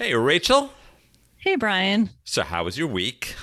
Hey, Rachel. Hey, Brian. So, how was your week?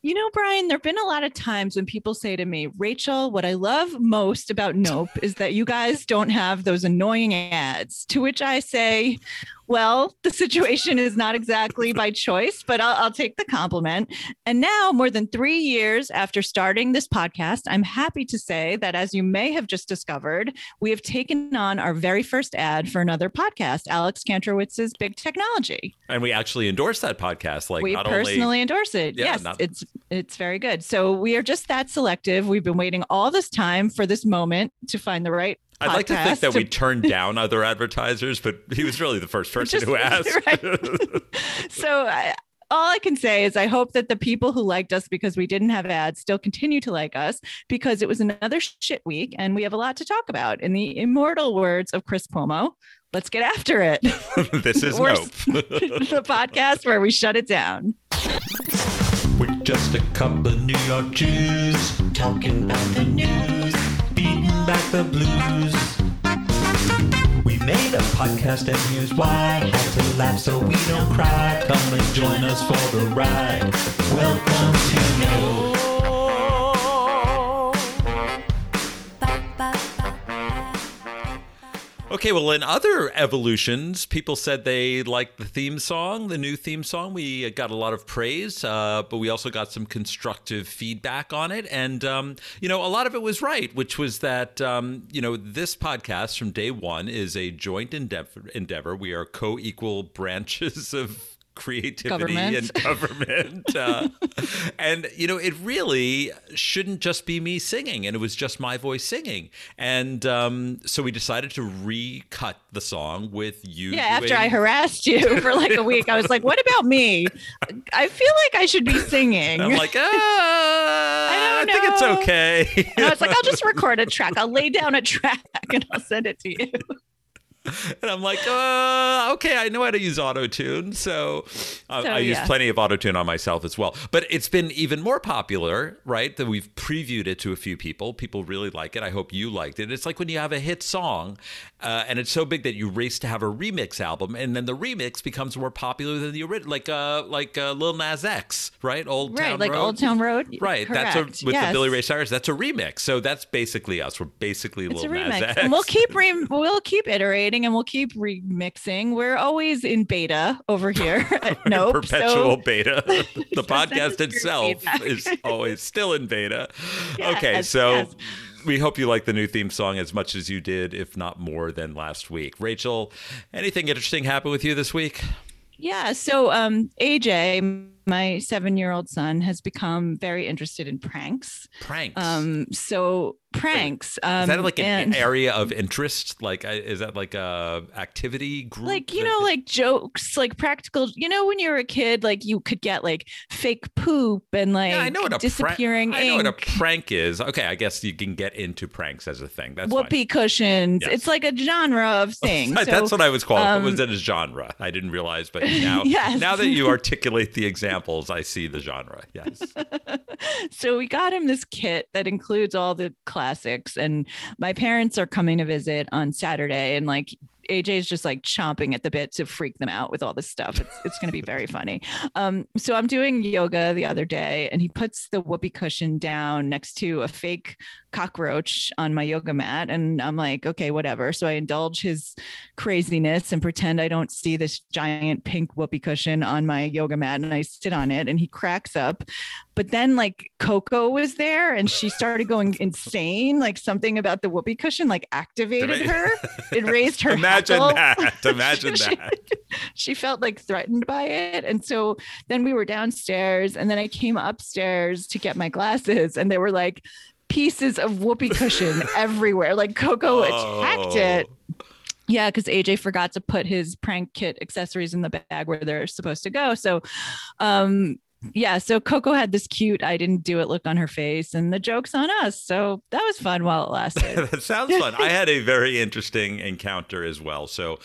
You know, Brian, there have been a lot of times when people say to me, Rachel, what I love most about Nope is that you guys don't have those annoying ads. To which I say, well, the situation is not exactly by choice, but I'll, I'll, take the compliment. And now, more than three years after starting this podcast, I'm happy to say that, as you may have just discovered, we have taken on our very first ad for another podcast, Alex Kantrowitz's Big Technology. And we actually endorse that podcast. Like we personally only... endorse it. Yeah, yes, not... it's it's very good. So we are just that selective. We've been waiting all this time for this moment to find the right I'd like to think that we turned down other advertisers, but he was really the first person Just, who asked. Right. so I, all I can say is I hope that the people who liked us because we didn't have ads still continue to like us because it was another shit week and we have a lot to talk about. In the immortal words of Chris Cuomo, let's get after it. this is Nope. the podcast where we shut it down. We're just a couple of New York Jews talking about the news back the blues. We made a podcast and here's why. Had to laugh so we don't cry. Come and join us for the ride. Okay, well, in other evolutions, people said they liked the theme song, the new theme song. We got a lot of praise, uh, but we also got some constructive feedback on it. And, um, you know, a lot of it was right, which was that, um, you know, this podcast from day one is a joint endeavor. endeavor. We are co equal branches of creativity government. and government. Uh, and, you know, it really shouldn't just be me singing, and it was just my voice singing. And um, so we decided to recut the song with you. Yeah, after I harassed you for like a week, I was like, what about me? I feel like I should be singing. And I'm like, ah, I, I think it's okay. and I was like, I'll just record a track. I'll lay down a track and I'll send it to you. And I'm like, uh, okay, I know how to use auto tune, so, uh, so I use plenty of auto tune on myself as well. But it's been even more popular, right? That we've previewed it to a few people. People really like it. I hope you liked it. It's like when you have a hit song, uh, and it's so big that you race to have a remix album, and then the remix becomes more popular than the original, like uh, like uh, Lil Nas X, right? Old right, Town like Road. Old Town Road, right? Correct. That's a, with yes. the Billy Ray Cyrus. That's a remix. So that's basically us. We're basically it's Lil Nas X. And we'll keep re- we'll keep iterating and we'll keep remixing. We're always in beta over here nope. Perpetual so... beta. the podcast itself is always still in beta. Yes, okay, so yes. we hope you like the new theme song as much as you did, if not more than last week. Rachel, anything interesting happen with you this week? Yeah. So um, AJ, my seven-year-old son, has become very interested in pranks. Pranks. Um, so pranks. Um, is that um, like an area of interest? Like, is that like a activity group? Like you know, like jokes, like practical. You know, when you were a kid, like you could get like fake poop and like yeah, I know what a disappearing. Prank, I know what a prank is. Okay, I guess you can get into pranks as a thing. That's whoopee fine. cushions. Yes. It's like a genre of thing. so, That's what I was calling. Um, was it a genre? I didn't realize, but now, yes. now that you articulate the examples, I see the genre. Yes. so we got him this kit that includes all the classics. And my parents are coming to visit on Saturday. And like AJ is just like chomping at the bit to freak them out with all this stuff. It's, it's going to be very funny. Um, so I'm doing yoga the other day, and he puts the whoopee cushion down next to a fake cockroach on my yoga mat. And I'm like, okay, whatever. So I indulge his craziness and pretend I don't see this giant pink whoopee cushion on my yoga mat. And I sit on it, and he cracks up. But then, like, Coco was there, and she started going insane. Like, something about the whoopee cushion, like, activated her. It raised her imagine that. Imagine she, that. She felt like threatened by it. And so then we were downstairs and then I came upstairs to get my glasses and they were like pieces of whoopee cushion everywhere. Like Coco oh. attacked it. Yeah, because AJ forgot to put his prank kit accessories in the bag where they're supposed to go. So um yeah, so Coco had this cute I didn't do it look on her face and the joke's on us. So that was fun while it lasted. that sounds fun. I had a very interesting encounter as well. So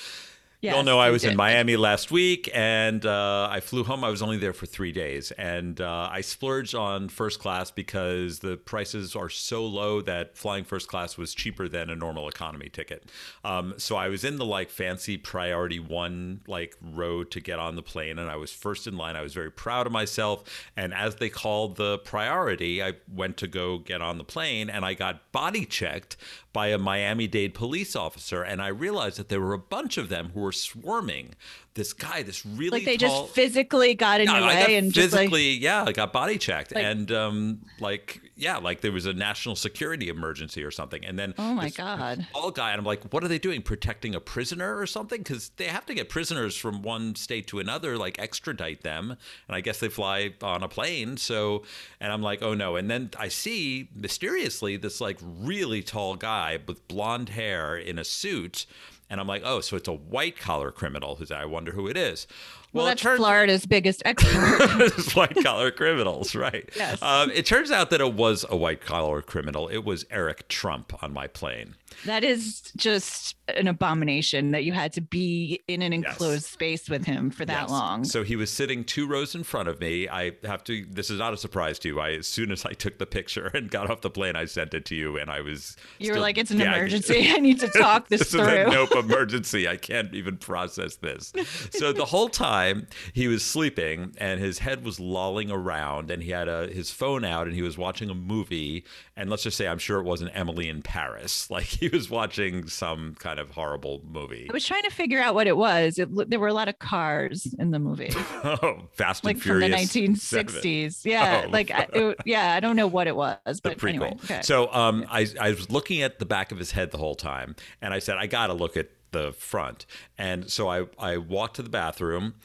you all know I was in. Miami last week, and uh, I flew home. I was only there for three days, and uh, I splurged on first class because the prices are so low that flying first class was cheaper than a normal economy ticket. Um, so I was in the like fancy priority one like row to get on the plane, and I was first in line. I was very proud of myself, and as they called the priority, I went to go get on the plane, and I got body checked by a Miami Dade police officer, and I realized that there were a bunch of them who were swarming this guy, this really Like they tall, just physically got in yeah, your way and just like physically, yeah, I got body checked, Like- and um, like, yeah, like there was a national security emergency or something, and then Oh my this God. tall guy, and I'm like, what are they doing? Protecting a prisoner or something? Because they have to get prisoners from one state to another, like extradite them, and I guess they fly on a plane. So, and I'm like, oh no, and then I see mysteriously this like really tall guy with blonde hair in a suit. And I'm like, oh, so it's a white collar criminal. Who's I wonder who it is. well, it that's turns- Florida's biggest expert. white collar criminals, right? Yes. Um, it turns out that it was a white collar criminal. It was Eric Trump on my plane. That is just an abomination that you had to be in an enclosed space with him for that Yes. long. So he was sitting two rows in front of me. I have to. This is not a surprise to you. I as soon as I took the picture and got off the plane, I sent it to you, and I was. you were like, it's an gagging. emergency. I need to talk this, this through. is a nope emergency. I can't even process this. So the whole time he was sleeping and his head was lolling around and he had a, his phone out and he was watching a movie. And let's just say, I'm sure it wasn't Emily in Paris. Like he was watching some kind of horrible movie. I was trying to figure out what it was. It, there were a lot of cars in the movie, Oh, Fast like and from the Furious. 1960s. Yeah, Oh. like I- it, yeah, I don't know what it was, the but prequel. anyway. Okay. So um, I, I was looking at the back of his head the whole time, and I said, I got to look at the front. And so I, I walked to the bathroom,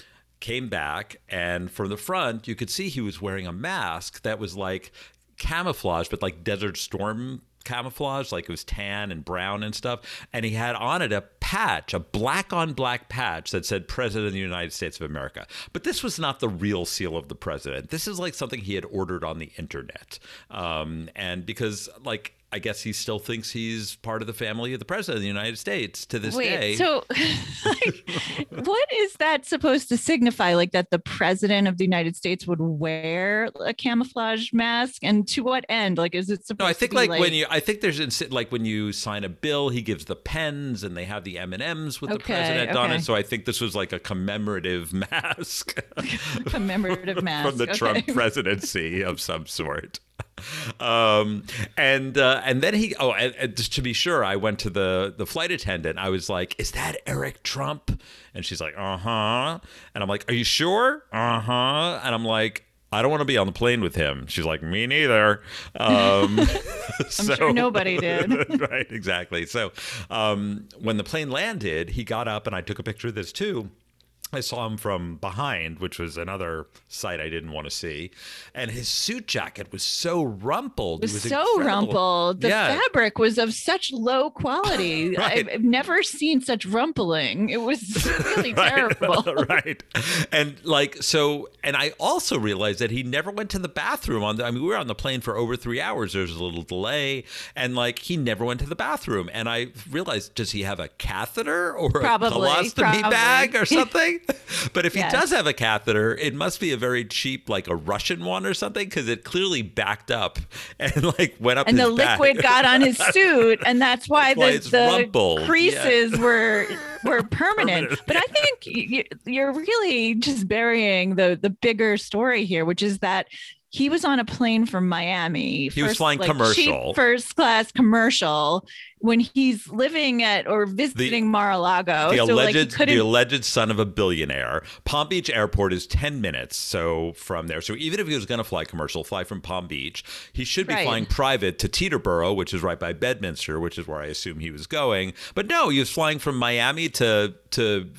came back, and from the front, you could see he was wearing a mask that was like camouflage, but like Desert Storm camouflage, like it was tan and brown and stuff. And he had on it a patch, a black on black patch that said President of the United States of America. But this was not the real seal of the president. This is like something he had ordered on the internet. Um, and because, like, I guess he still thinks he's part of the family of the president of the United States to this Wait, day. so like, what is that supposed to signify? Like that the president of the United States would wear a camouflage mask, and to what end? Like, is it supposed? No, I to think be like, when you, I think there's like when you sign a bill, he gives the pens, and they have the M and M's with the Okay, president on it. So I think this was like a commemorative mask commemorative mask from the okay. Trump presidency of some sort. Um, and uh, and then he oh and, and just to be sure, I went to the the flight attendant. I was like, "Is that Eric Trump?" And she's like, "Uh huh." And I'm like, "Are you sure?" Uh huh. And I'm like. I don't want to be on the plane with him. She's like, me neither. Um, I'm sure nobody did. right, exactly. So um, when the plane landed, he got up and I took a picture of this too. I saw him from behind, which was another sight I didn't want to see. And his suit jacket was so rumpled. It was, It so incredible. rumpled. The Yeah. fabric was of such low quality. Right. I've, never seen such rumpling. It was really Right. terrible. right. And like so and I also realized that he never went to the bathroom on the I mean we were on the plane for over 3 hours there was a little delay and like he never went to the bathroom and I realized does he have a catheter or Probably, a colostomy probably. bag or something? but if he does have a catheter it must be a very cheap like a Russian one or something cuz it clearly backed up and like went up and the back. liquid got on his suit, and that's why That's why the, it's the rumpled. Yeah. creases were were permanent. Permanent. But I think you, you're really just burying the the bigger story here, which is that. He was on a plane from Miami. He was flying cheap commercial. first class commercial, when he's living at or visiting Mar-a-Lago. the so like he alleged the couldn't alleged son of a billionaire. Palm Beach Airport is ten minutes, so from there. So even if he was going to fly commercial, fly from Palm Beach, he should be Right. flying private to Teterboro, which is right by Bedminster, which is where I assume he was going. But no, he was flying from Miami to to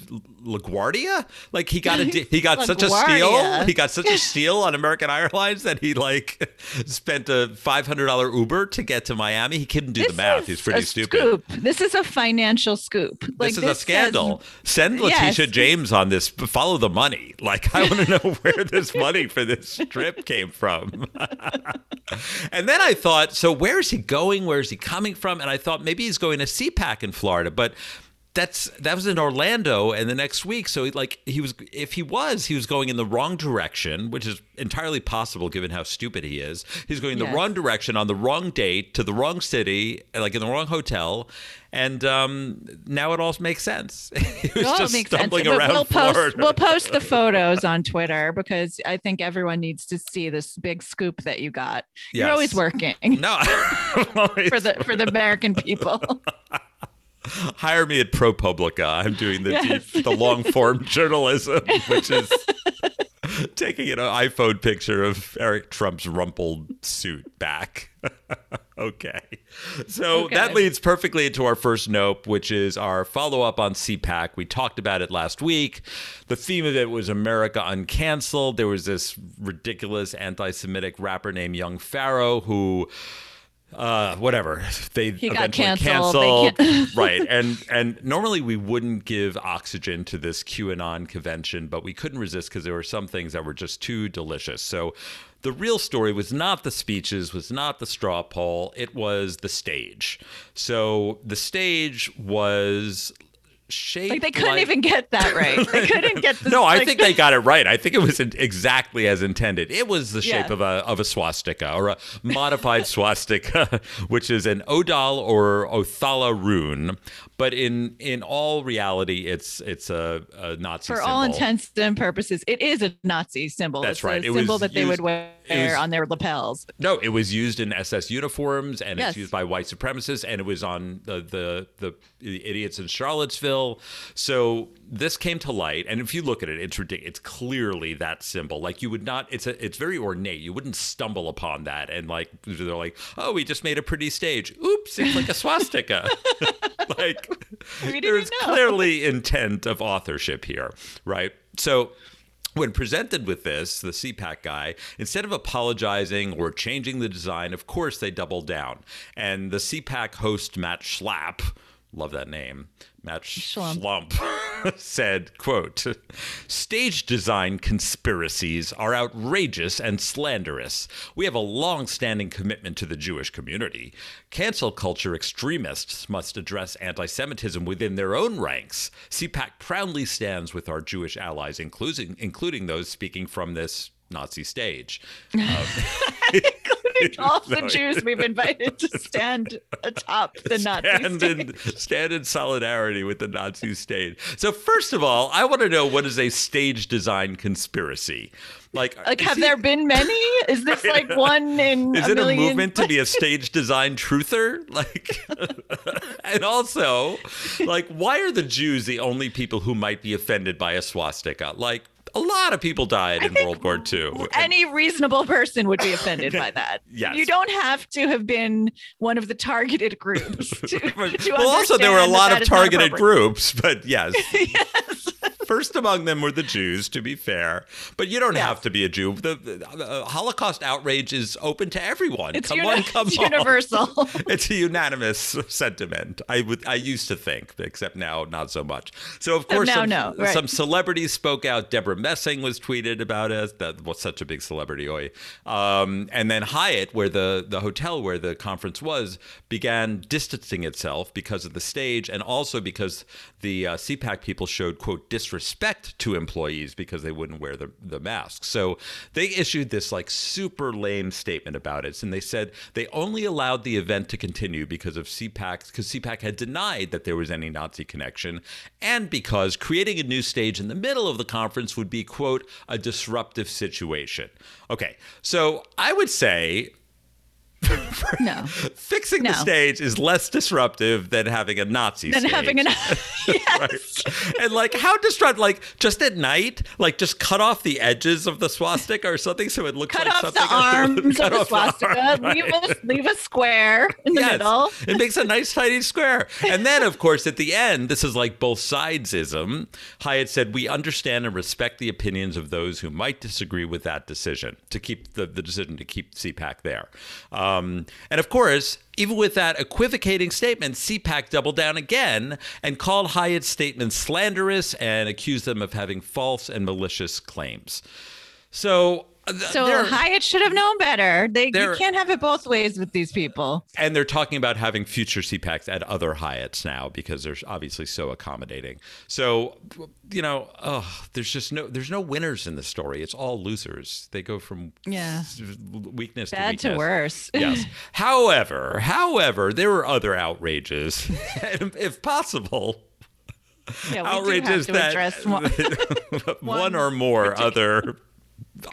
LaGuardia. Like he got a he got such a steal. He got such a steal on American Airlines that he like spent a five hundred dollar Uber to get to Miami. He couldn't do the math. He's pretty stupid. Scoop. This is a financial scoop. Like this is a says- scandal. Send Letitia Yes. James on this. Follow the money. Like I want to know where this money for this trip came from. and then I thought, so where is he going? Where is he coming from? And I thought maybe he's going to CPAC in Florida, but. That's that was in Orlando, and the next week. So like he was, if he was, he was going in the wrong direction, which is entirely possible given how stupid he is. He's going the Yes. wrong direction on the wrong date to the wrong city, like in the wrong hotel, and um, now it all makes sense. he was Well, just makes sense. stumbling But around we'll post we'll post the photos on Twitter because I think everyone needs to see this big scoop that you got. You're always working no, for the for the American people. Hire me at ProPublica. I'm doing the Yes. deep, the long form journalism, which is taking an iPhone picture of Eric Trump's rumpled suit back. okay. So Okay. that leads perfectly into our first nope, which is our follow up on CPAC. We talked about it last week. The theme of it was America Uncanceled. There was this ridiculous anti Semitic rapper named Young Pharaoh who uh whatever. They He got eventually canceled. Canceled. right. And and normally we wouldn't give oxygen to this qanon convention but we couldn't resist because there were some things that were just too delicious. So the real story was not the speeches was not the straw poll. It was the stage. So the stage was shaped Like they couldn't like- even get that right. They couldn't get this. no, I like- think they got it right. I think it was in- exactly as intended. It was the shape Yeah. of a of a swastika or a modified swastika, which is an Odal or Othala rune. But in in all reality, it's it's a, a Nazi for symbol. all intents and purposes, it is a Nazi symbol. That's it's right. A It symbol that they would wear it was- on their lapels. No, it was used in SS uniforms, and Yes. it's used by white supremacists, and it was on the, the the the idiots in Charlottesville. So this came to light, and if you look at it, it's ridiculous. It's clearly that symbol. Like you would not. It's a. It's very ornate. You wouldn't stumble upon that, and like they're like, oh, we just made a pretty stage. Oops, it's like a swastika. like there's clearly intent of authorship here, right? So when presented with this, the CPAC guy, instead of apologizing or changing the design, of course they doubled down. And the CPAC host Matt Schlapp, love that name, Matt Schlump. Schlump, said, quote, stage design conspiracies are outrageous and slanderous. We have a long-standing commitment to the Jewish community. Cancel culture extremists must address anti-Semitism within their own ranks. CPAC proudly stands with our Jewish allies, including including those speaking from this Nazi stage. Um, Including all the. Jews we've invited to stand atop the Nazi stand in, stand in solidarity with the Nazi state. So first of all, I want to know what is a stage design conspiracy? Like, Like, have he- there been many? Is this like one in Is a it a movement to be a stage design truther? Like, and also, like, why are the Jews the only people who might be offended by a swastika? Like, a lot of people died in World War II. Any reasonable person would be offended by that. Yes. You don't have to have been one of the targeted groups. To, to well, also there were a lot of that is not targeted groups, but yes. First among them were the Jews, to be fair. But you don't have to be a Jew. The, the, uh, Holocaust outrage is open to everyone. It's, come uni- on, come it's on. universal. It's a unanimous sentiment. I would, I used to think, except now not so much. So of course, now, some, no, right. some celebrities spoke out. Debra Messing was tweeted about it. That was such a big celebrity. Oi. Um, and then Hyatt, where the the hotel where the conference was, began distancing itself because of the stage, and also because the uh, CPAC people showed quote disrespect to employees because they wouldn't wear the the masks. So they issued this like super lame statement about it, and they said they only allowed the event to continue because of CPAC because CPAC had denied that there was any Nazi connection, and because creating a new stage in the middle of the conference would be quote a disruptive situation. Okay, so I would say no. fixing the stage is less disruptive than having a Nazi Than stage. having an yes. and like how disrupt like just at night like just cut off the edges of the swastika or something so it looks Cut like off something the arms Cut of the swastika. arm, leave, a, leave a square in the Yes. middle. It makes a nice tidy square. And then, of course, at the end, this is like both sidesism. Hyatt said, We understand and respect the opinions of those who might disagree with that decision to keep the, the decision to keep CPAC there. Um, Um, and of course, even with that equivocating statement, CPAC doubled down again and called Hyatt's statement slanderous and accused them of having false and malicious claims. So So Hyatt should have known better. They you can't have it both ways with these people. and they're talking about having future CPACs at other Hyatts now because they're obviously so accommodating. So, you know, oh, there's just no there's no winners in the story. It's all losers. They go from Yeah. weakness to Bad weakness. to worse. yes. However, however, there were other outrages, if possible, yeah, we outrages do have to that address one. one, or more other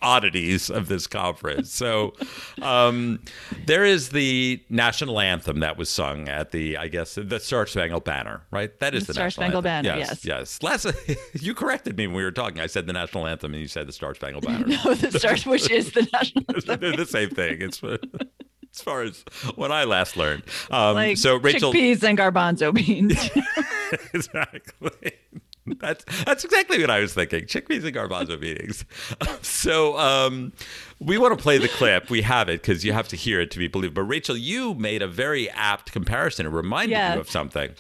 oddities of this conference. So, um, there is the national anthem that was sung at the, I guess, the Star Spangled Banner, right? That is The the, Star national Spangled anthem. Banner, Yes, yes. Last, you corrected me when we were talking. I said the national anthem, and you said the Star Spangled Banner. no, the Star, which is the national. They're the same thing. It's as far as when I last learned. Um, like so Rachel, chickpeas and garbanzo beans. exactly. That's that's exactly what I was thinking. Chickpeas and garbanzo beans. So um, we want to play the clip. We have it because you have to hear it to be believed. But Rachel, you made a very apt comparison. It reminded Yeah. you of something.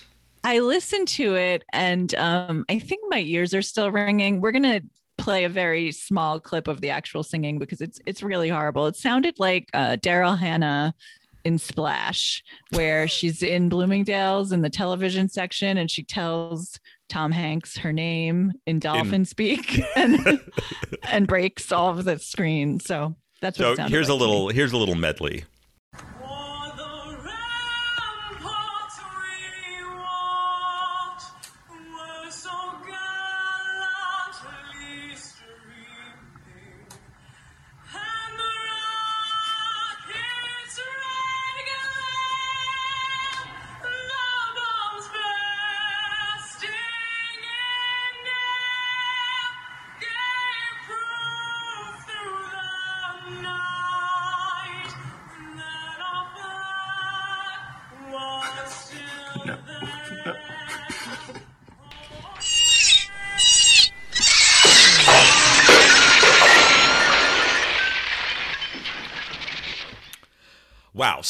I listened to it and um, I think my ears are still ringing. We're gonna play a very small clip of the actual singing because it's it's really horrible. It sounded like uh, Daryl Hannah in Splash, where she's in Bloomingdale's in the television section and she tells Tom Hanks her name in dolphin speak and and breaks all of the screen. So that's what So here's a like me. little here's a little medley.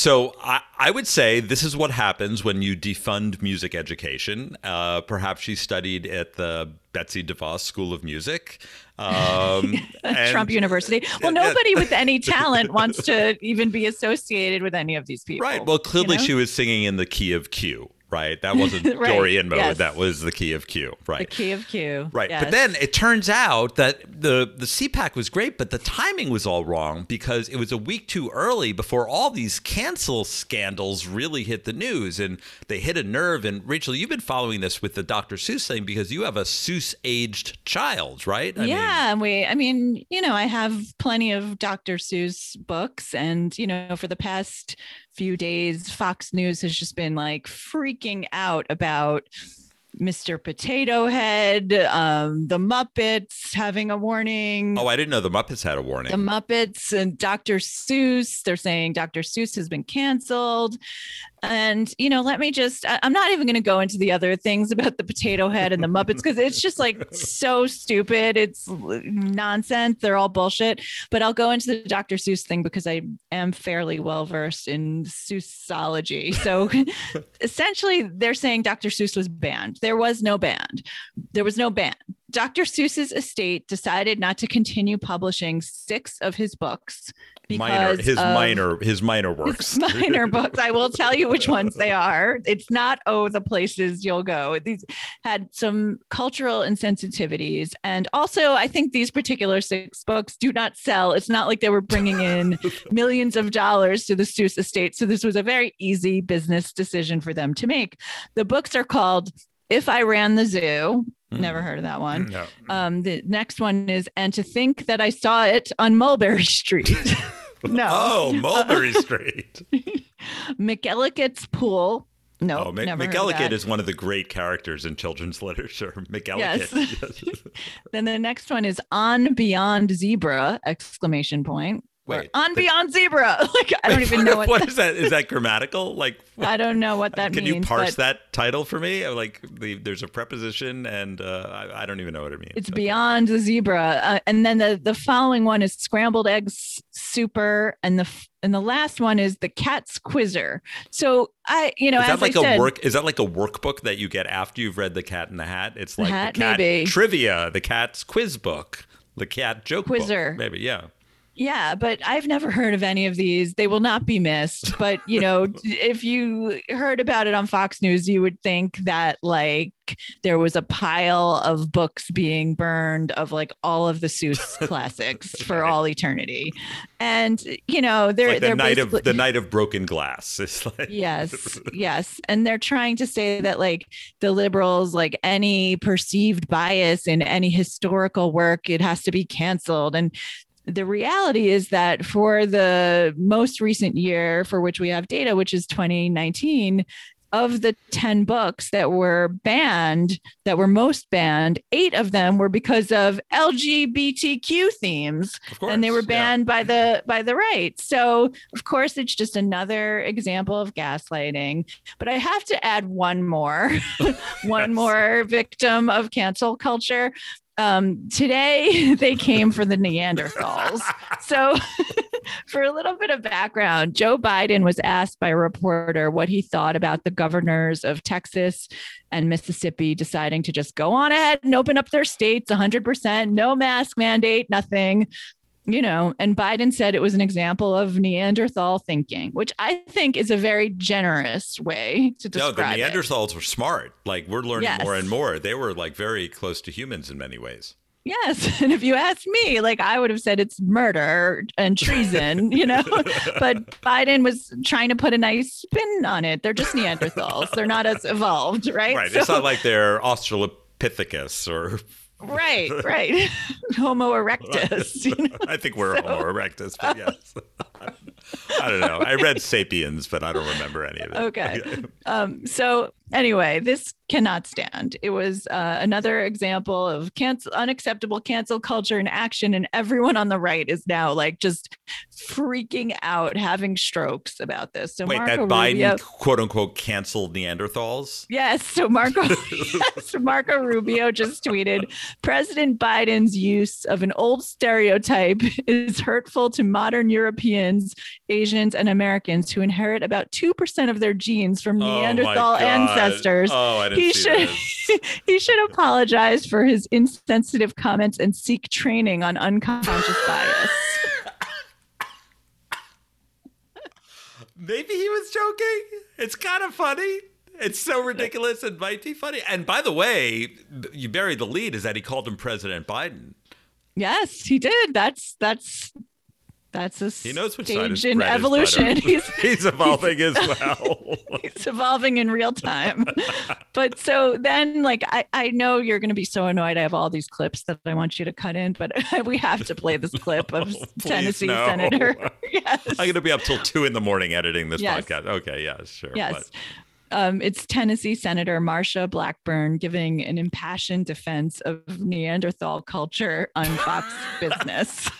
So I, I would say this is what happens when you defund music education. Uh, perhaps she studied at the Betsy DeVos School of Music. Um, and- Trump University. Well, nobody with any talent wants to even be associated with any of these people. Right. Well, clearly you know? she was singing in the key of Q. Right. That wasn't Right, Dorian mode. yes. That was the key of Q. Right? The key of Q. Right. yes. But then it turns out that the the CPAC was great, but the timing was all wrong because it was a week too early before all these cancel scandals really hit the news and they hit a nerve. And Rachel, you've been following this with the Dr. Seuss thing because you have a Seuss aged child, right? I yeah, and we I mean, you know, I have plenty of Dr. Seuss books and, you know, for the past few days Fox News has just been like freaking out about Mr. Potato Head, um, the Muppets having a warning. Oh, I didn't know the Muppets had a warning. the Muppets and Dr. Seuss. They're saying Dr. Seuss has been canceled. And, you know, let me just, I- I'm not even going to go into the other things about the potato head and the Muppets because it's just like so stupid. It's nonsense. They're all bullshit. But I'll go into the Dr. Seuss thing because I am fairly well versed in Seussology. So essentially, they're saying Dr. Seuss was banned. There was no ban. There was no ban. Dr. Seuss's estate decided not to continue publishing six of his books minor, his minor, his minor works. his minor books. I will tell you which ones they are. It's not oh the places you'll go. These had some cultural insensitivities, and also I think these particular six books do not sell. It's not like they were bringing in millions of dollars to the Seuss estate. So this was a very easy business decision for them to make. The books are called "If I Ran the Zoo." Never heard of that one. No. Um, the next one is "And to Think That I Saw It on Mulberry Street." no. Oh, Mulberry Street. McElligott's Pool. No, Oh, Ma- never heard of McElligott that. is one of the great characters in children's literature. McElligott. Yes. yes. Then the next one is On Beyond Zebra! Exclamation point. Wait, on the- Beyond Zebra. Like I don't even know what, what is that? Is that grammatical? Like, I don't know what that means. can means. you parse that title for me? Like, the, there's a preposition, and uh, I, I don't even know what it means. It's Okay. beyond the zebra, uh, and then the the following one is scrambled eggs super, and the and the last one is the cat's quizzer. So I, you know, Is that like I a said, work? Is that like a workbook that you get after you've read The Cat in the Hat? It's like Hat, the cat maybe. trivia, the cat's quiz book, the cat joke book, Quizzer. maybe. Yeah. Yeah, but I've never heard of any of these. They will not be missed. But, you know, if you heard about it on Fox News, you would think that like there was a pile of books being burned of like all of the Seuss classics for all eternity. And, you know, they're like the they're night of the night of broken glass. It's like yes yes and they're trying to say that like the liberals like any perceived bias in any historical work it has to be canceled and the reality is that for the most recent year for which we have data which is 2019 of the 10 books that were banned that were most banned eight of them were because of lgbtq themes course. and they were yeah. banned by the by the right so of course it's just another example of gaslighting but i have to add one more one Yes. more victim of cancel culture um, today they came for the neanderthals. So for a little bit of background joe biden was asked by a reporter what he thought about the governors of texas and mississippi deciding to just go on ahead and open up their states 100% no mask mandate nothing you know, and Biden said it was an example of Neanderthal thinking, which I think is a very generous way to describe it. No, the describe it. Neanderthals were smart. Like we're learning more and more. They were like very close to humans in many ways. Yes, and if you ask me, like I would have said it's murder and treason, you know. but Biden was trying to put a nice spin on it. They're just Neanderthals. They're not as evolved, right? Right. So- It's not like they're Australopithecus or right, right. Homo erectus. You know? I think we're Homo erectus, but yes. I don't know. I read Sapiens, but I don't remember any of it. Okay. Um, so anyway, this cannot stand. It was uh, another example of cancel unacceptable cancel culture in action, and everyone on the right is now like just freaking out, having strokes about this. So Wait, Marco that Biden Rubio, quote unquote canceled Neanderthals? yes. So Marco, yes, Marco Rubio just tweeted: President Biden's use of an old stereotype is hurtful to modern Europeans, Asians, and Americans who inherit about two percent of their genes from Oh Neanderthal ancestors. Oh, he should he should apologize for his insensitive comments and seek training on unconscious bias. Maybe he was joking. It's kind of funny. It's so ridiculous. It might be funny. And by the way, you buried the lead is that he called him President Biden. Yes, he did. That's that's that's a He knows which stage in evolution. He's He's evolving as well. he's evolving in real time. but so then, like, I, I know you're going to be so annoyed. I have all these clips that I want you to cut in, but we have to play this clip of Please, Tennessee no. Senator. yes. I'm going to be up till two in the morning editing this Yes. podcast. Okay, yeah, sure. Yes. What? Um, it's Tennessee Senator Marsha Blackburn giving an impassioned defense of Neanderthal culture on Fox Business.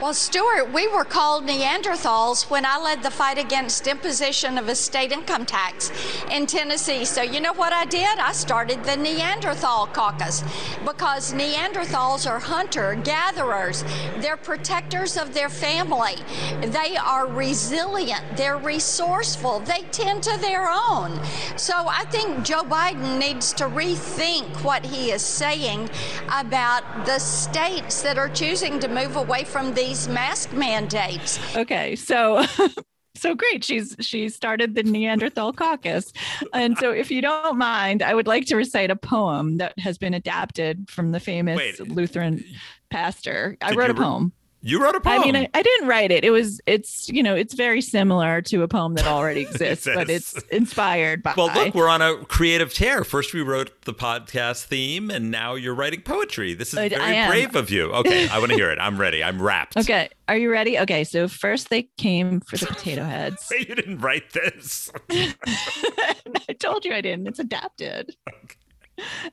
Well, Stuart, we were called Neanderthals when I led the fight against imposition of a state income tax in Tennessee. So, you know what I did? I started the Neanderthal Caucus because Neanderthals are hunter gatherers. They're protectors of their family. They are resilient. They're resourceful. They tend to their own. So, I think Joe Biden needs to rethink what he is saying about the states that are choosing to move away from these mask mandates. Okay, so so great. She's she started the Neanderthal Caucus, and so if you don't mind, I would like to recite a poem that has been adapted from the famous Wait. Lutheran pastor. I wrote you a re- poem. You wrote a poem. I mean, I, I didn't write it. It was, it's, you know, it's very similar to a poem that already exists, but it's inspired by. well, look, we're on a creative tear. First, we wrote the podcast theme, and now you're writing poetry. This is oh, I- very I brave of you. Okay, I want to hear it. I'm ready. I'm wrapped. Okay, are you ready? Okay, so first they came for the potato heads. Wait, you didn't write this. I told you I didn't. It's adapted.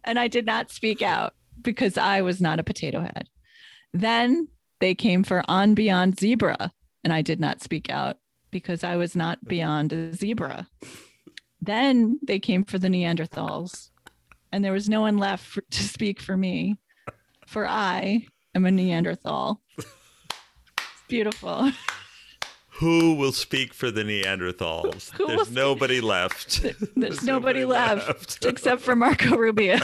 And I did not speak out because I was not a potato head. Then they came for On Beyond Zebra, and I did not speak out because I was not beyond a zebra. Then they came for the Neanderthals, and there was no one left for, to speak for me, for I am a Neanderthal. It's beautiful. Who will speak for the Neanderthals? Who There's speak- nobody left. There's nobody left except for Marco Rubio.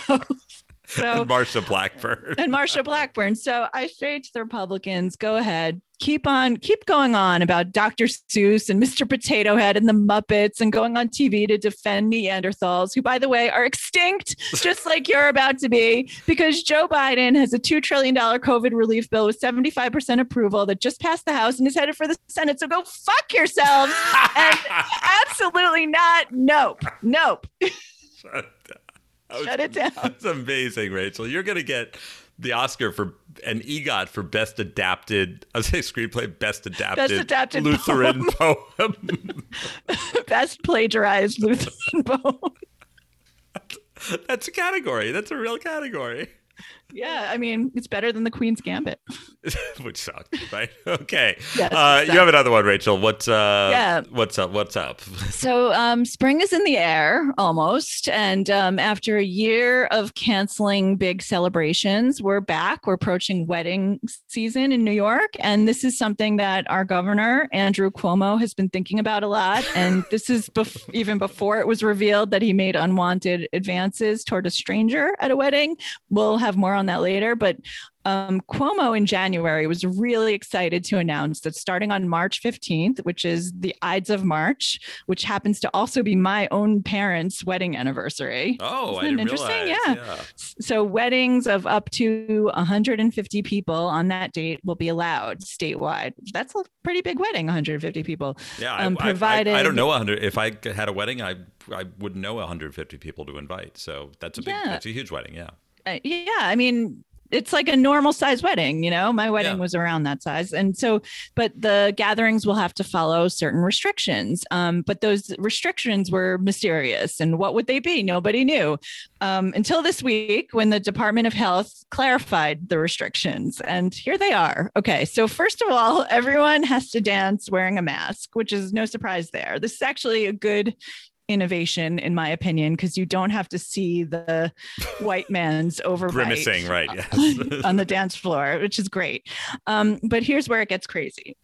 So And Marsha Blackburn. and Marsha Blackburn. So I say to the Republicans, go ahead, keep on, keep going on about Dr. Seuss and Mr. Potato Head and the Muppets and going on TV to defend Neanderthals, who, by the way, are extinct, just like you're about to be, because Joe Biden has a $2 trillion COVID relief bill with 75% approval that just passed the House and is headed for the Senate. So go fuck yourselves. and absolutely not. Nope. Nope. Shut it down. That's amazing, Rachel. You're gonna get the Oscar for an EGOT for best adapted. I was say screenplay, best adapted, best adapted Lutheran poem. Best plagiarized Lutheran poem. That's a category. That's a real category. Yeah, I mean, it's better than the Queen's Gambit. Which sucked, right? Okay. Yes, uh, you have another one, Rachel. What's uh Yeah. what's up? What's up? So, um, spring is in the air almost. And um, after a year of canceling big celebrations, we're back. We're approaching wedding season in New York. And this is something that our governor, Andrew Cuomo, has been thinking about a lot. And this is bef- even before it was revealed that he made unwanted advances toward a stranger at a wedding. We'll have more on that later. But um, Cuomo in January was really excited to announce that starting on March 15th, which is the Ides of March, which happens to also be my own parents' wedding anniversary. Oh, Isn't didn't interesting? realize. Yeah. So weddings of up to 150 people on that date will be allowed statewide. That's a pretty big wedding, 150 people. Yeah, Um, I, I- I, I, don't know 100. If I had a wedding, I I wouldn't know 150 people to invite. So that's a big, Yeah. that's a huge wedding. Yeah. Uh, yeah, I mean, it's like a normal size wedding, you know. My wedding Yeah. was around that size, and so, but the gatherings will have to follow certain restrictions. Um, but those restrictions were mysterious, and what would they be? Nobody knew um, until this week when the Department of Health clarified the restrictions, and here they are. Okay, so first of all, everyone has to dance wearing a mask, which is no surprise there. This is actually a good innovation in my opinion because you don't have to see the white man's overbite Grimacing, right? Yes. on the dance floor, which is great. Um, but here's where it gets crazy.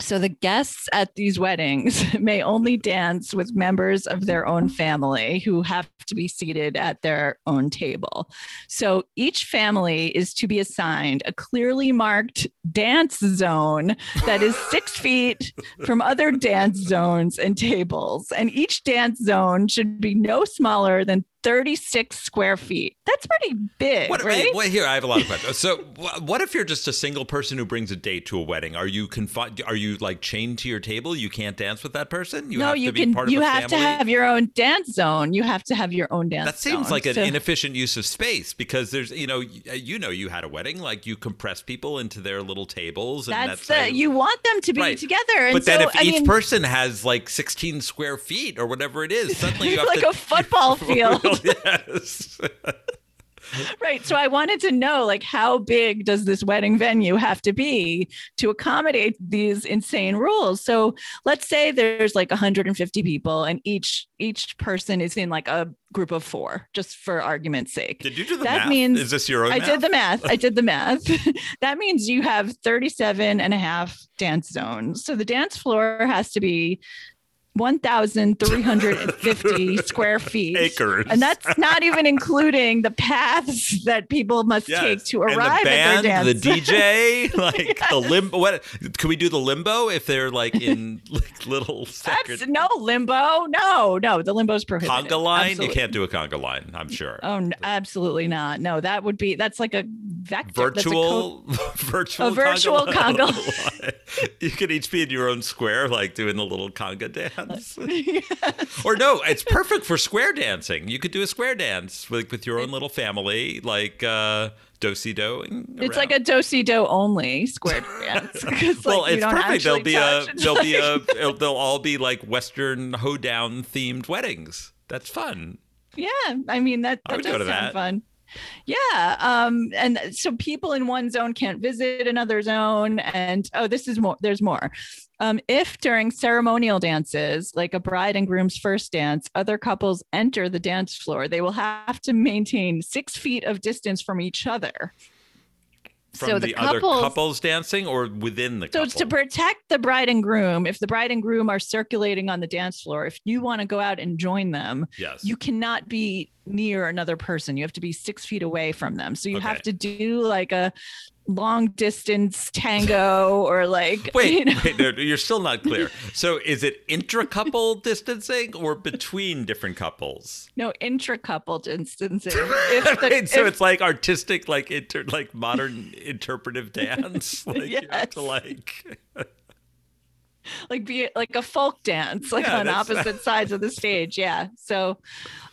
So the guests at these weddings may only dance with members of their own family who have to be seated at their own table. So each family is to be assigned a clearly marked dance zone that is six feet from other dance zones and tables. And each dance zone should be no smaller than 36 square feet. That's pretty big, What, right? wait, wait, here, I have a lot of questions. So, what if you're just a single person who brings a date to a wedding? Are you confined? Are you like chained to your table? You can't dance with that person. You no, have you to be can. part of You a have to have your own dance zone. You have to have your own dance. That seems zone. like an So- inefficient use of space because there's, you know, uh, you know, you had a wedding, like you compress people into their little tables, and That's, that's, the how you want them to be Right. together. And But then if I each mean, person has like 16 square feet or whatever it is, suddenly you have like to a football field, yes. right? So I wanted to know, like, how big does this wedding venue have to be to accommodate these insane rules? So let's say there's like 150 people, and each each person is in like a group of four, just for argument's sake. Did you do the That math? means is this your own I math? did the math. I did the math. that means you have 37 and a half dance zones. So the dance floor has to be 1,350 square feet. Acres. And that's not even including the paths that people must Yes. take to and arrive the band, at their dance. the DJ, like the limbo. What can we do? The limbo if they're like in like little second That's no limbo. No, no, the limbo's prohibited. conga line. Absolutely. You can't do a conga line. I'm sure. Oh, n- absolutely not. No, that would be that's like a vector. that's a co- virtual, virtual, A virtual conga line. you could each be in your own square, like doing the little conga dance. Or no, it's perfect for square dancing. You could do a square dance with with your own little family, like uh, do si do. It's like a do si do only square dance. 'cause, well, like, it's perfect. There'll be a there'll be a they'll all be like Western hoedown themed weddings. That's fun. Yeah, I mean that, that does sound that. fun. Yeah, um, and so people in one zone can't visit another zone, and oh, this is more. There's more. Um, if during ceremonial dances, like a bride and groom's first dance, other couples enter the dance floor, they will have to maintain six feet of distance from each other. From So the, the other couples- couples dancing or within the So couple? it's to protect the bride and groom. If the bride and groom are circulating on the dance floor, if you want to go out and join them, yes. you cannot be near another person. You have to be six feet away from them. So you Okay. have to do like a long distance tango or like Wait, you know, wait, no, you're still not clear. So is it intra-couple distancing or between different couples? no intra couple distancing. The- Right, so if- it's like artistic, like inter, like modern interpretive dance. Like you have to like like be like a folk dance like Yeah, on opposite sides of the stage yeah so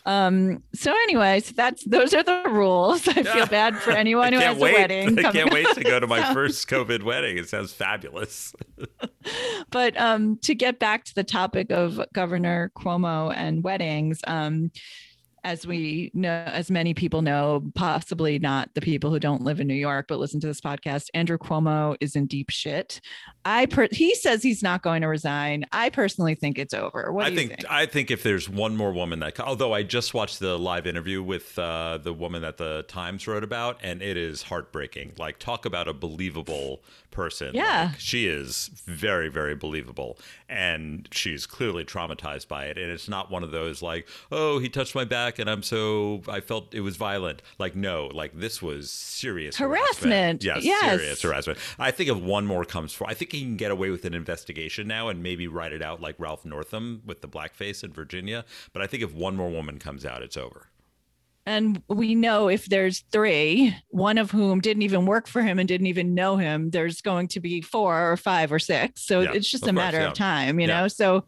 um so anyways that's those are the rules i Yeah. feel bad for anyone who has wait. a wedding I can't wait to go to my first COVID wedding. It sounds fabulous. but um to get back to the topic of governor cuomo and weddings um as we know as many people know possibly not the people who don't live in new york but listen to this podcast andrew cuomo is in deep shit i per- he says he's not going to resign i personally think it's over what do I you think, think I think if there's one more woman that, although I just watched the live interview with uh, the woman that the Times wrote about, and it is heartbreaking. Like, talk about a believable person. Yeah. Like, she is very, very believable, and she's clearly traumatized by it. And it's not one of those like, oh, he touched my back, and I'm so I felt it was violent. Like, no, like this was serious Harassment. Yes, Yes. serious harassment. I think if one more comes for, I think he can get away with an investigation now and maybe write it out like Ralph Northam with the blackface in Virginia. But I think if one more woman comes out, it's over. And we know if there's three, one of whom didn't even work for him and didn't even know him, there's going to be four or five or six. So Yeah, it's just a course, matter yeah. of time, you Yeah. know? So,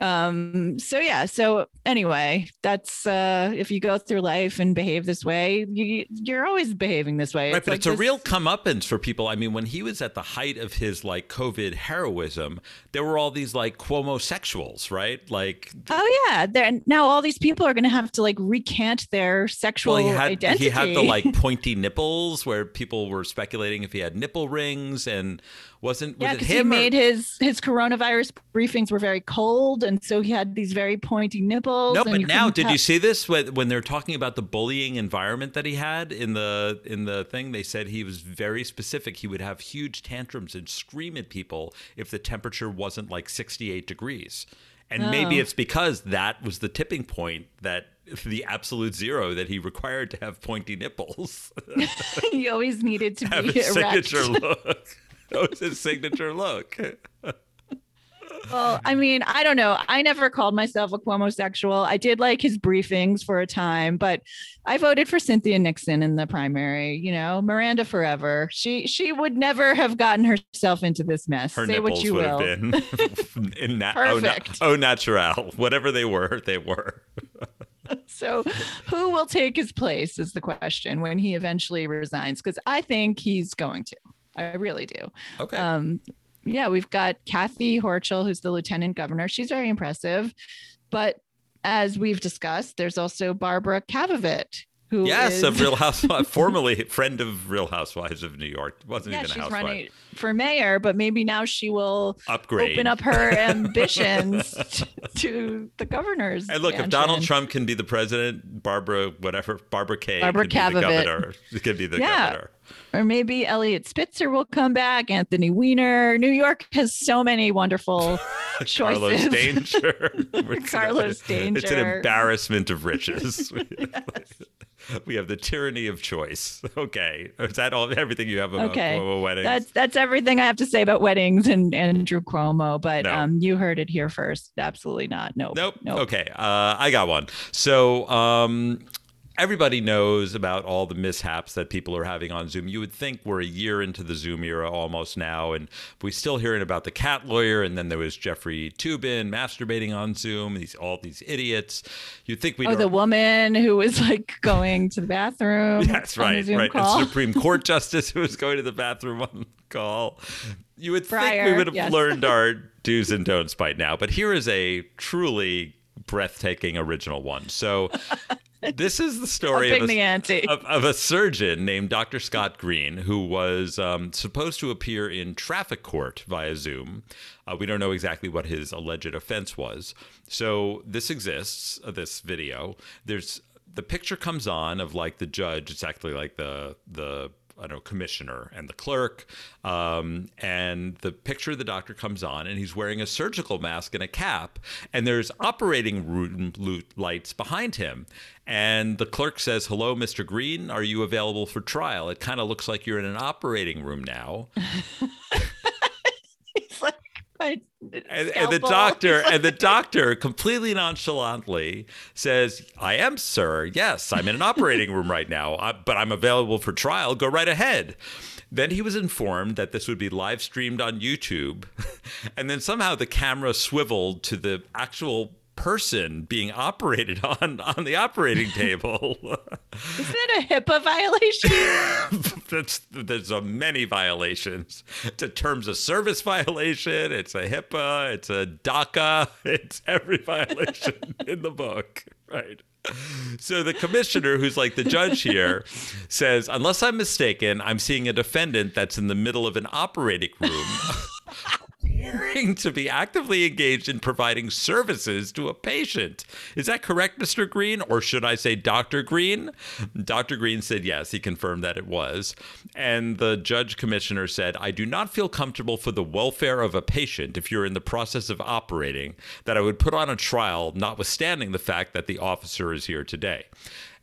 um, so yeah. So anyway, that's, uh, if you go through life and behave this way, you, you're always behaving this way. Right, but like it's a this- real comeuppance for people. I mean, when he was at the height of his like COVID heroism, there were all these like Cuomo sexuals, right? Like, Oh yeah. There now all these people are going to have to like recant their sexual well, he had identity. he had the like pointy nipples where people were speculating if he had nipple rings and wasn't was Yeah, it because he him or- made his his coronavirus briefings were very cold, and so he had these very pointy nipples. No, but now, did you see this when, when they're talking about the bullying environment that he had in the in the thing? They said he was very specific. He would have huge tantrums and scream at people if the temperature wasn't like 68 degrees. And maybe Oh. it's because that was the tipping point that the absolute zero that he required to have pointy nipples. he always needed to have be his erect. signature look. That was his signature look. Well, I mean, I don't know. I never called myself a homosexual. I did like his briefings for a time, but I voted for Cynthia Nixon in the primary. You know, Miranda forever. She she would never have gotten herself into this mess. Her Say what you would will. have been in na- au, na- Perfect. au natural. Whatever they were, they were. So, who will take his place is the question when he eventually resigns? Because I think he's going to. I really do. Okay. Um, yeah, we've got Kathy Hochul, who's the lieutenant governor. She's very impressive. But as we've discussed, there's also Barbara Kavovit, who Yes, is- of Real Housewives, formerly friend of Real Housewives of New York. Wasn't yeah, even a housewife. running for mayor, but maybe now she will Upgrade. open up her ambitions to the governor's. And look, if Donald. Trump can be the president, Barbara, whatever, Barbara Kay Barbara can be the governor. Can be the Yeah. governor. or maybe Eliot Spitzer will come back, Anthony Weiner. New York has so many wonderful choices. Carlos Danger. An- Carlos It's an embarrassment of riches. we have the tyranny of choice. Okay, is that all? Everything you have about Okay. Cuomo weddings? That's that's everything I have to say about weddings and Andrew Cuomo. But No. um, you heard it here first. Absolutely not. Nope. Nope. Nope. Okay. Uh, I got one. So um, everybody knows about all the mishaps that people are having on Zoom. You would think we're a year into the Zoom era almost now, and we're still hearing about the cat lawyer, and then there was Jeffrey Toobin masturbating on Zoom. These all these idiots. You'd think we'd Oh, the woman who was like going to the bathroom. Yes, on right, right. Call. A Supreme Court justice who was going to the bathroom on call. You would think we would have yes. learned our do's and don'ts by now, but here is a truly breathtaking original one. So, this is the story of the a, ante. of, of a surgeon named Dr. Scott Green who was um, supposed to appear in traffic court via Zoom. Uh, we don't know exactly what his alleged offense was. So this exists, uh, this video. There's the picture comes on of like the judge. It's actually like the the I don't know, commissioner and the clerk. Um, and the picture of the doctor comes on, and he's wearing a surgical mask and a cap, and there's operating room lights behind him. And the clerk says, "Hello, Mr. Green. Are you available for trial?" It kind of looks like you're in an operating room now. It's like my and, and the doctor and the doctor completely nonchalantly says i am sir. Yes i'm in an operating room right now uh, but i'm available for trial. Go right ahead. Then he was informed that this would be live streamed on youtube. And then somehow the camera swiveled to the actual person being operated on on the operating table Isn't it a HIPAA violation? That's, there's a many violations. It's a terms of service violation. It's a HIPAA. It's a DACA. It's every violation in the book. Right. So the commissioner, who's like the judge here, says, unless I'm mistaken, I'm seeing a defendant that's in the middle of an operating room. Appearing to be actively engaged in providing services to a patient. Is that correct, Mr. Green? Or should I say Dr. Green? Dr. Green said yes. He confirmed that it was. And the judge commissioner said, I do not feel comfortable for the welfare of a patient if you're in the process of operating that I would put on a trial, notwithstanding the fact that the officer is here today.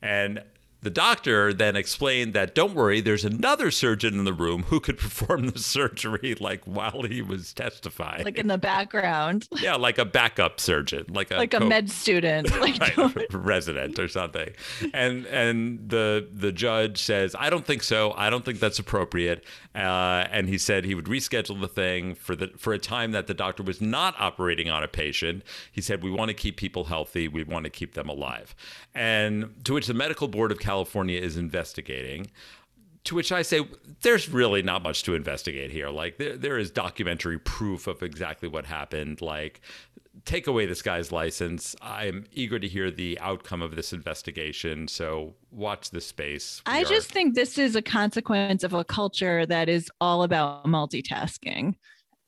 And the doctor then explained that don't worry, there's another surgeon in the room who could perform the surgery like while he was testifying. like in the background, yeah, like a backup surgeon, like a like a co- med student. Like right, resident or something. And and the the judge says, I don't think so. I don't think that's appropriate. Uh, and he said he would reschedule the thing for the for a time that the doctor was not operating on a patient. He said we want to keep people healthy. We want to keep them alive. And to which the medical board of California is investigating. To which I say, there's really not much to investigate here. Like, there, there is documentary proof of exactly what happened. Like, take away this guy's license. I'm eager to hear the outcome of this investigation. So, watch the space. We I are- just think this is a consequence of a culture that is all about multitasking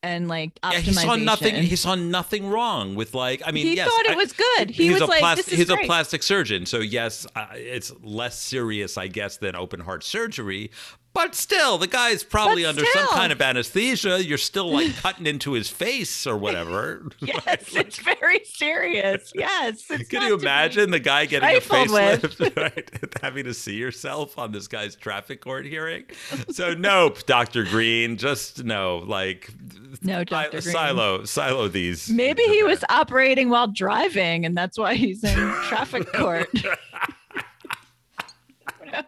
and like Yeah, he saw nothing. He saw nothing wrong with like. I mean, He yes, thought it I- was good. He was a like, plas- "This is he's a plastic surgeon, so yes, uh, it's less serious, I guess, than open heart surgery. But still, the guy's probably But under some kind of anesthesia. You're still like cutting into his face or whatever. Yes, it's very serious. Yes. Can you imagine the guy getting a with. facelift, right? Having to see yourself on this guy's traffic court hearing? So, nope, Dr. Green, just no, like, No, si- Dr. Green. silo, silo these. Maybe he was operating while driving, and that's why he's in traffic court. No,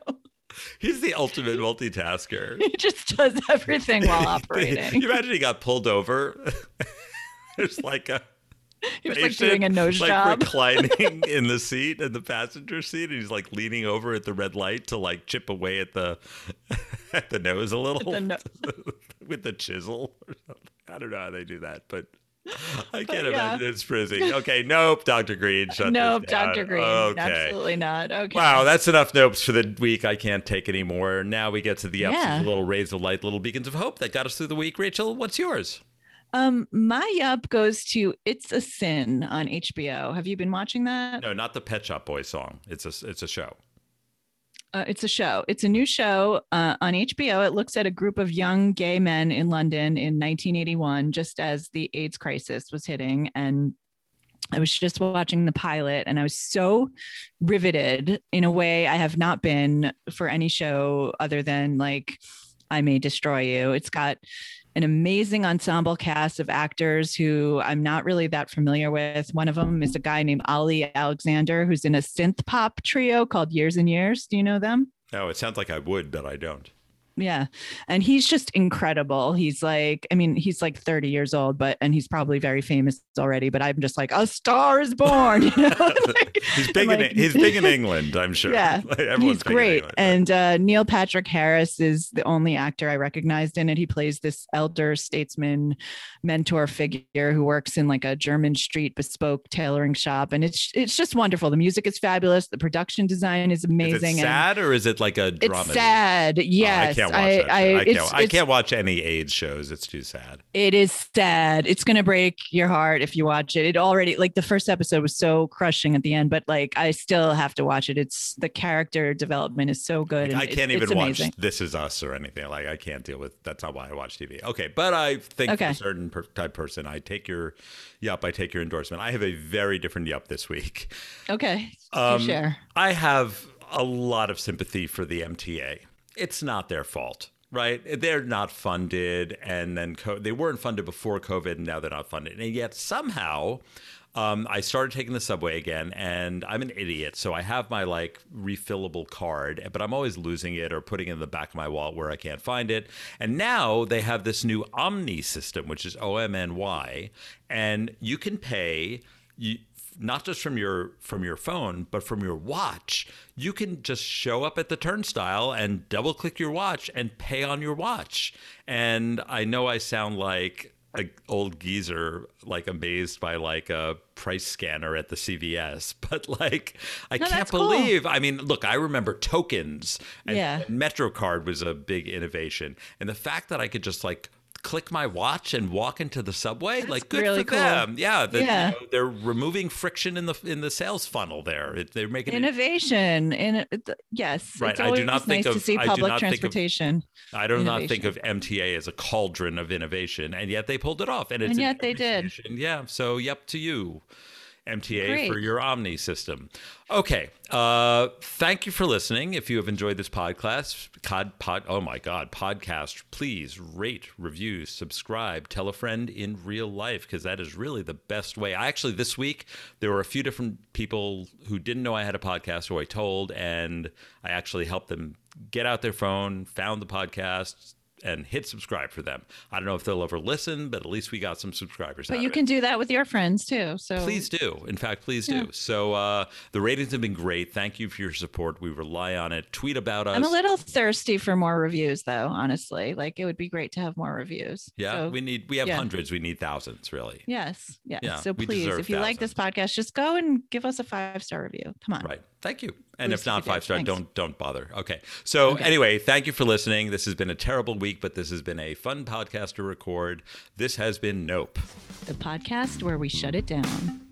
He's the ultimate multitasker. he just does everything while operating. you imagine he got pulled over? There's like a He was like doing a nose job. like job. reclining in the seat in the passenger seat, and he's like leaning over at the red light to like chip away at the at the nose a little the no- with the chisel or something. I don't know how they do that, but I can't yeah. imagine it's frizzy. Okay, nope, Dr. Green, shut nope, down. Dr. Green. Okay. Absolutely not. Okay. Wow, that's enough nopes for the week. I can't take anymore. Now we get to the ups, Yeah. little rays of light, little beacons of hope that got us through the week. Rachel, what's yours? Um, my up goes to "It's a Sin" on HBO. Have you been watching that? No, not the Pet Shop Boys song. It's a it's a show. Uh, it's a show. It's a new show uh, on HBO. It looks at a group of young gay men in London in 1981, just as the AIDS crisis was hitting. And I was just watching the pilot and I was so riveted in a way I have not been for any show other than like I May Destroy You. It's got an amazing ensemble cast of actors who I'm not really that familiar with. One of them is a guy named Olly Alexander, who's in a synth pop trio called Years and Years. Do you know them? No, it sounds like I would, but I don't. Yeah. And he's just incredible. He's like, I mean, he's like 30 years old, but, and he's probably very famous already, but I'm just like, a star is born. You know? Like, He's big I'm in like- he's big in England, I'm sure. Yeah, Like, he's great. England. And uh, Neil Patrick Harris is the only actor I recognized in it. He plays this elder statesman mentor figure who works in like a Jermyn Street bespoke tailoring shop. And it's it's just wonderful. The music is fabulous. The production design is is amazing. and sad or is it like a it's drama? sad. Oh, Yes. I can't watch I-. I- I, can't. I can't watch any AIDS shows. It's too sad. It is sad. It's gonna break your heart if you watch it. It already like the first episode was so crushing at the end, but like I still have to watch it. It's the character development is so good. and I can't even watch. This Is Us or anything. Like I can't deal with. That's not why I watch TV. Okay, but I think for Okay. a certain per- type person, I take your, yup, I take your endorsement. I have a very different yup this week. Okay, Um, share. I have a lot of sympathy for the MTA. It's not their fault, right? They're not funded, and then co- they weren't funded before COVID, and now they're not funded. And yet somehow, um, I started taking the subway again, and I'm an idiot, so I have my like refillable card, but I'm always losing it or putting it in the back of my wallet where I can't find it. And now they have this new OMNY system, which is O M N Y, and you can pay. Not just from your from your phone but from your watch you can just show up at the turnstile and double click your watch and pay on your watch and i know i sound like an old geezer like amazed by like a price scanner at the cvs but like i No, can't that's cool. believe i mean look i remember tokens and, Yeah. metrocard was a big innovation and the fact that i could just like click my watch and walk into the subway like good really for cool. them yeah, the, you know, they're removing friction in the in the sales funnel there. It, they're making it, Innovation in uh, yes, Right, It's I do not think nice to of- see I do public not think of- transportation. I do not think of MTA as a cauldron of innovation, and yet they pulled it off. And, it's And yet they did. Yeah. So yep to you. MTA for your OMNY system. Okay. Uh, thank you for listening. If you have enjoyed this podcast, pod, pod, oh my God, podcast, please rate, review, subscribe, tell a friend in real life because that is really the best way. I actually, this week, there were a few different people who didn't know I had a podcast who I told, and I actually helped them get out their phone, found the podcast, and hit subscribe for them. I don't know if they'll ever listen, but at least we got some subscribers. But you of it. can do that with your friends too. So Please do. In fact, please Yeah. do. So uh, the ratings have been great. Thank you for your support. We rely on it. Tweet about us. I'm a little thirsty for more reviews though, honestly. Like it would be great to have more reviews. yeah, So, we need. We have yeah. hundreds. We need thousands, really. yes. Yes. Yeah, so please, if you like this podcast, just go and give us a five star review. Come on. Right. Thank you. And Please if not if you do. five star, Thanks. don't don't bother. Okay. So anyway, thank you for listening. This has been a terrible week, but this has been a fun podcast to record. This has been Nope. The podcast where we shut it down.